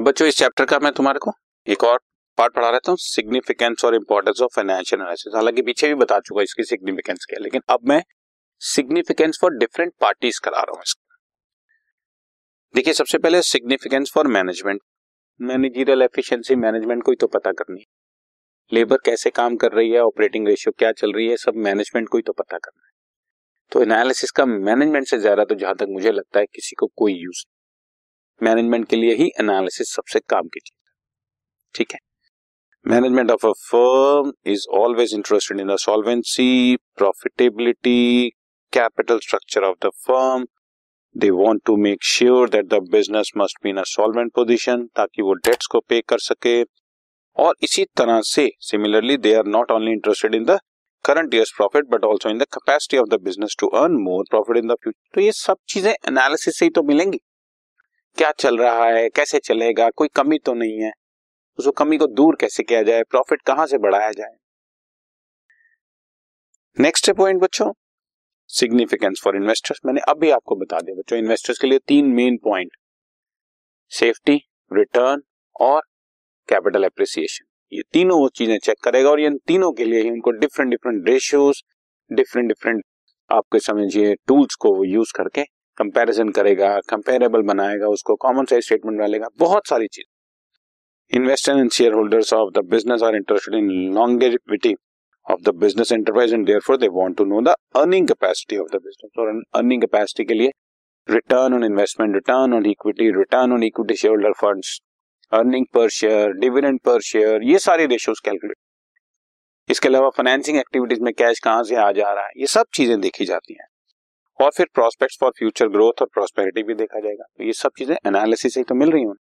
अब बच्चों, इस चैप्टर का मैं तुम्हारे को एक और पार्ट पढ़ा रहता हूँ सिग्निफिकेंस और इंपॉर्टेंस ऑफ़ फाइनेंशियल एनालिसिस हालाँकि पीछे भी बता चुका इसकी सिग्निफिकेंस क्या लेकिन अब मैं सिग्निफिकेंस फॉर डिफरेंट पार्टीज़ करा रहा हूँ इसको। देखिए, सबसे पहले significance for management managerial efficiency management को ही तो पता करनी है। लेबर कैसे काम कर रही है ऑपरेटिंग रेशियो क्या चल रही है, सब मैनेजमेंट को ही तो पता करना है। तो एनालिसिस का मैनेजमेंट से ज़्यादा तो जहाँ तक मुझे लगता है किसी को कोई यूज़ मैनेजमेंट के लिए ही एनालिसिस सबसे काम की चीज़ ठीक है? Management of a firm is always interested in solvency profitability capital structure of the firm they want to make sure that the business must be in a solvent position ताकि वो डेट्स को पे कर सके। और इसी तरह से similarly they are not only interested in the current years profit but also in the capacity of the business to earn more profit in the future तो ये सब चीज़ें एनालिसिस से ही तो मिलेंगी। क्या चल रहा है? कैसे चलेगा? कोई कमी तो नहीं है। उसको कमी को दूर कैसे किया जाए? प्रॉफिट कहाँ से बढ़ाया जाए? नेक्स्ट पॉइंट बच्चों। सिग्निफिकेंस फॉर इन्वेस्टर्स मैंने अभी आपको बता दिया बच्चों इन्वेस्टर्स के लिए तीन मेन पॉइंट सेफ्टी रिटर्न और कैपिटल एप्रिसिएशन ये तीनों वो चीज़ें चेक करेगा और ये तीनों के लिए ही उनको different different ratios different different आपके समझिए टूल्स को वो यूज़ करके कंपैरिजन करेगा कंपेरेबल बनाएगा, उसको कॉमन साइज़ स्टेटमेंट डालेगा, बहुत सारी चीज़। Investor and share holders of the business are interested in longevity of the business enterprise and therefore they want to know the earning capacity of the business और earning capacity के लिए return on investment return on equity return on equity share holder funds earning per share dividend per share ये सारे ratios calculate इसके अलावा financing activities में cash कहाँ से आ जा रहा है? ये सब चीज़ें देखी जाती हैं। और फिर प्रोस्पेक्ट फॉर फ्यूचर ग्रोथ और प्रोस्पेरिटी भी देखा जाएगा। तो ये सब चीज़ें एनालिसिस से तो मिल रही हूँ।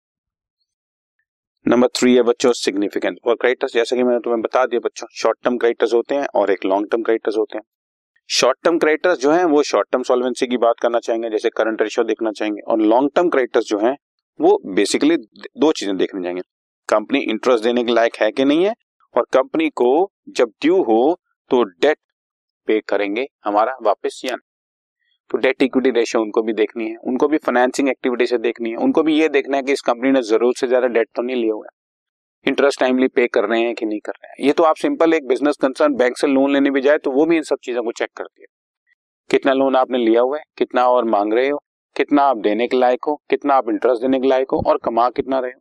नंबर थ्री है बच्चों सिग्निफिकेंट और क्राइटर्स जैसे कि मैंने तुम्हें बता दिया बच्चों शॉर्ट टर्म क्राइटर्स होते हैं और एक लॉन्ग टर्म क्राइटस होते हैं। शॉर्ट टर्म क्राइटस जो है, वो शॉर्ट टर्म सॉल्वेंसी की बात करना चाहेंगे, जैसे करंट रेशियो देखना चाहेंगे। और लॉन्ग टर्म क्राइटस जो है, वो बेसिकली दो चीज़ें देखने जाएँगे। कंपनी इंटरेस्ट देने के लायक है कि नहीं है? और कंपनी को जब ड्यू हो तो डेट पे करेंगे, हमारा वापस या तो डेट इक्विटी रेशियो उनको भी देखनी है। उनको भी फाइनेंसिंग एक्टिविटी से देखनी है। उनको भी ये देखना है कि इस कंपनी ने ज़रूरत से ज़्यादा डेट तो नहीं लिया हुआ इंटरेस्ट टाइमली पे कर रहे हैं कि नहीं कर रहे हैं। ये तो आप सिंपल एक बिज़नेस कंसर्न बैंक से लोन लेने भी जाए तो वो भी इन सब चीज़ों को चेक करती है। कितना लोन आपने लिया हुआ है, कितना और मांग रहे हो, कितना आप देने के लायक हो, कितना आप इंटरेस्ट देने के लायक हो और कमा कितना रहे हो।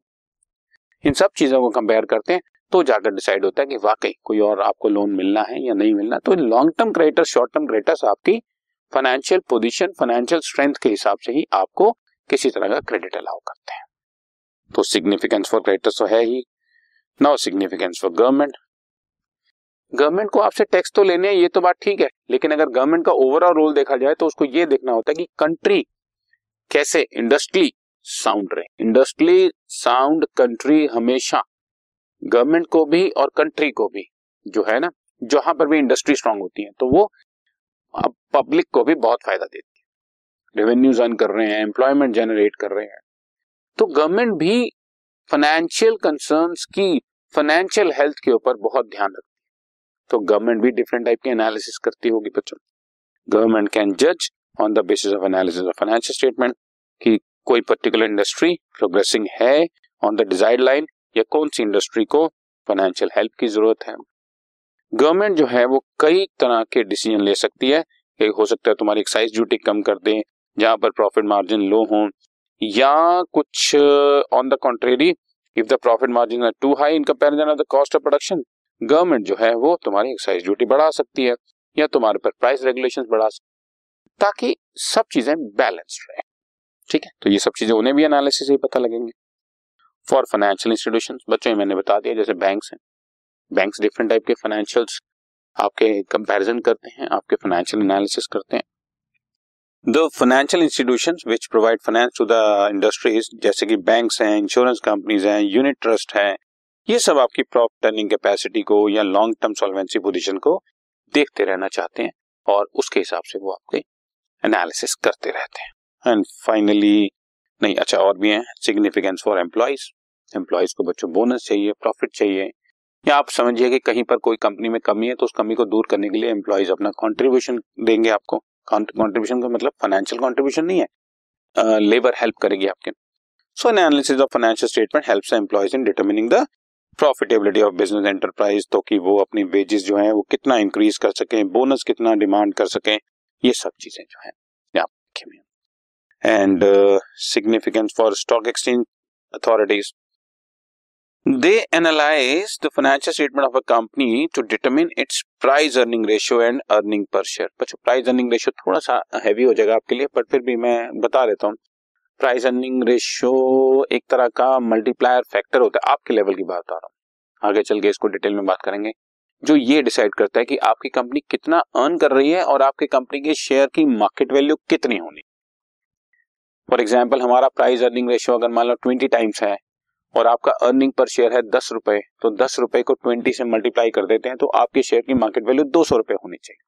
इन सब चीज़ों को कंपेयर करते हैं तो जाकर डिसाइड होता है कि वाकई कोई और आपको लोन मिलना है या नहीं मिलना। तो long term creditors short term creditors आपकी फाइनेंशियल पोजीशन फाइनेंशियल स्ट्रेंथ के हिसाब से ही आपको किसी तरह का क्रेडिट अलाउ करते हैं। तो सिग्निफिकेंस फॉर क्रेडिटर्स तो है ही। No significance for government government को आपसे टैक्स तो लेने हैं, ये तो बात ठीक है। लेकिन अगर गवर्नमेंट का ओवरऑल रोल देखा जाए तो उसको ये देखना होता है कि कंट्री कैसे इंडस्ट्री साउंड रहे। इंडस्ट्री साउंड कंट्री हमेशा गवर्नमेंट को भी और कंट्री को भी जो है ना, जहाँ पर भी इंडस्ट्री स्ट्रांग होती है तो वो अब पब्लिक को भी बहुत फ़ायदा देती है। रेवेन्यूज अर्न कर रहे हैं एम्प्लॉयमेंट जनरेट कर रहे हैं। तो गवर्नमेंट भी फाइनेंशियल कंसर्न्स की फाइनेंशियल हेल्थ के ऊपर बहुत ध्यान रखती है। तो गवर्नमेंट भी डिफरेंट टाइप की एनालिसिस करती होगी बच्चों। गवर्नमेंट कैन जज on the basis of analysis of financial statement कि कोई पर्टिकुलर इंडस्ट्री प्रोग्रेसिंग है ऑन द डिजाइड लाइन या कौन सी इंडस्ट्री को फाइनेंशियल हेल्प की ज़रूरत है। गवर्नमेंट जो है वो कई तरह के डिसीज़न ले सकती है। कि हो सकता है तुम्हारी एक्साइज ड्यूटी कम कर दें, जहाँ पर प्रॉफिट मार्जिन लो हो, या कुछ on the contrary if the profit margin are too high in comparison of the cost of production government जो है वो तुम्हारी एक्साइज ड्यूटी बढ़ा सकती है, या तुम्हारे पर प्राइस रेगुलेशन बढ़ा सकती है, ताकि सब चीज़ें बैलेंस्ड रहे। ठीक है? तो ये सब चीज़ें उन्हें भी एनालिसिस ही पता लगेंगे। फॉर फाइनेंशियल इंस्टीट्यूशन बच्चों मैंने बता दिया, जैसे बैंक्स हैं। बैंक्स डिफरेंट टाइप के फाइनेंशियल्स आपके कंपैरिजन करते हैं, आपके फाइनेंशियल एनालिसिस करते हैं। The financial institution which provide finance to the industries जैसे कि बैंक्स हैं इंश्योरेंस कंपनीज़ हैं यूनिट ट्रस्ट है, ये सब आपकी प्रॉफिट टर्निंग कैपेसिटी को या लॉन्ग टर्म सॉल्वेंसी पोजीशन को देखते रहना चाहते हैं और उसके हिसाब से वो आपके एनालिसिस करते रहते हैं। एंड फाइनली नहीं अच्छा और भी है सिग्निफिकेंस फॉर एम्प्लॉयज़ एम्प्लॉयज़ को बच्चों बोनस चाहिए प्रॉफिट चाहिए या आप समझिए कि कहीं पर कोई कंपनी में कमी है तो उस कमी को दूर करने के लिए एम्प्लॉयज़ अपना कॉन्ट्रीब्यूशन देंगे आपको। कॉन्ट्रीब्यूशन का मतलब फाइनेंशियल कॉन्ट्रीब्यूशन नहीं है। लेबर हेल्प करेगी आपके। So an analysis of financial statement helps employees in determining the profitability of business enterprise तो कि वो अपनी वेजेस जो है, वो कितना इंक्रीज कर सकें बोनस कितना डिमांड कर सकें, ये सब चीज़ें जो है and significance for stock exchange authorities they analyse the financial statement of a company to determine its price earning ratio and earning per share बच्चों प्राइस अर्निंग रेशियो थोड़ा सा हैवी हो जाएगा आपके लिए बट फिर भी मैं बता देता हूँ। प्राइस अर्निंग रेशियो एक तरह का मल्टीप्लायर फैक्टर होता है। आपके लेवल की बात बता रहा हूँ। आगे चल के इसको डिटेल में बात करेंगे। जो ये डिसाइड करता है कि आपकी कंपनी कितना अर्न कर रही है और आपकी कंपनी के शेयर की मार्केट वैल्यू कितनी होनी। फॉर एग्ज़ाम्पल हमारा प्राइस अर्निंग रेशियो अगर मान लो ट्वेंटी टाइम्स है और आपका अर्निंग पर शेयर है दस रुपए तो दस रुपए को ट्वेंटी से मल्टीप्लाई कर देते हैं तो आपके शेयर की मार्केट वैल्यू दो सौ रुपए होनी चाहिए।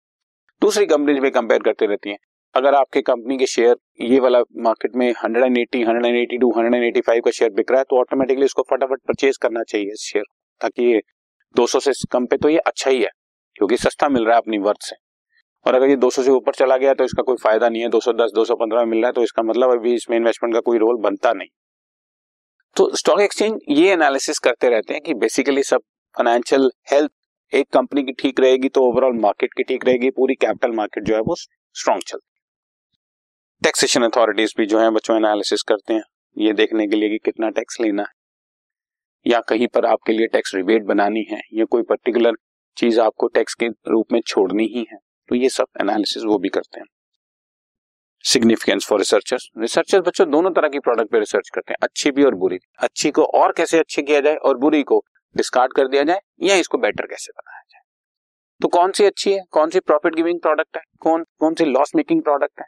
दूसरी कंपनी भी कंपेयर करते रहती हैं। अगर आपके कंपनी के शेयर ये वाला मार्केट में 180, 182, 185 का शेयर बिक रहा है तो ऑटोमेटिकली इसको फटाफट परचेज करना चाहिए इस शेयर ताकि ये 200 से कम पे तो ये अच्छा ही है क्योंकि सस्ता मिल रहा है अपनी वर्थ से। और अगर ये 200 से ऊपर चला गया तो इसका कोई फ़ायदा नहीं है 210, 215 मिल रहा है तो इसका मतलब अभी इसमें इन्वेस्टमेंट का कोई रोल बनता नहीं। तो स्टॉक एक्सचेंज ये एनालिसिस करते रहते हैं कि बेसिकली सब फाइनेंशियल हेल्थ एक कंपनी की ठीक रहेगी तो ओवरऑल मार्केट की ठीक रहेगी, पूरी कैपिटल मार्केट जो है वो स्ट्रॉन्ग चलती टैक्सेशन अथॉरिटीज भी जो है बच्चों एनालिसिस करते हैं, ये देखने के लिए कि कितना टैक्स लेना है। या कहीं पर आपके लिए टैक्स रिबेट बनानी है, या कोई पर्टिकुलर चीज़ आपको टैक्स के रूप में छोड़नी ही है तो ये सब एनालिसिस वो भी करते हैं। सिग्निफिकेंस फॉर रिसर्चर्स रिसर्चर्स बच्चों, दोनों तरह की प्रोडक्ट पे रिसर्च करते हैं। अच्छी भी और बुरी। अच्छी को और कैसे अच्छी किया जाए और बुरी को डिस्कार्ड कर दिया जाए या इसको बेटर कैसे बनाया जाए? तो कौन सी अच्छी है? कौन सी प्रॉफिट गिविंग प्रोडक्ट है? कौन कौन सी लॉस मेकिंग प्रोडक्ट है?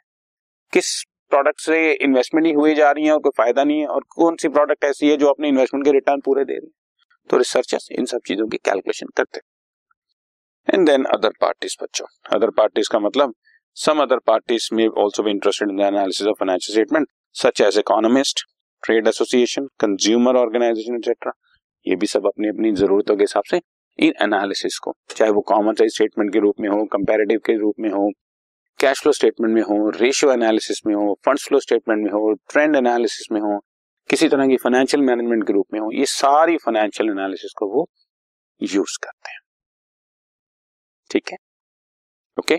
किस प्रोडक्ट से इन्वेस्टमेंट ही हुई जा रही है और कोई फ़ायदा नहीं है? और कौन सी प्रोडक्ट ऐसी है जो अपने इन्वेस्टमेंट के रिटर्न पूरे दे रही है? तो रिसर्चर्स इन सब चीज़ों की कैलकुलेशन करते हैं। एंड देन अदर पार्टीज़ बच्चों। अदर पार्टीज़ का मतलब some other parties may also be interested in the analysis of financial statement such as economist trade association consumer organisation etcetera ये भी सब अपनी अपनी जरूरतों के हिसाब से इन एनालिसिस को, चाहे वो कॉमन साइज़ स्टेटमेंट के रूप में हो कंपेरेटिव के रूप में हो कैश फ्लो स्टेटमेंट में हो रेशियो एनालिसिस में हो फंड्स फ्लो स्टेटमेंट में हो ट्रेंड एनालिसिस में हो, किसी तरह की फाइनेंशियल मैनेजमेंट के रूप में हो, ये सारी फाइनेंशियल एनालिसिस को वो यूज़ करते हैं। ठीक है? Okay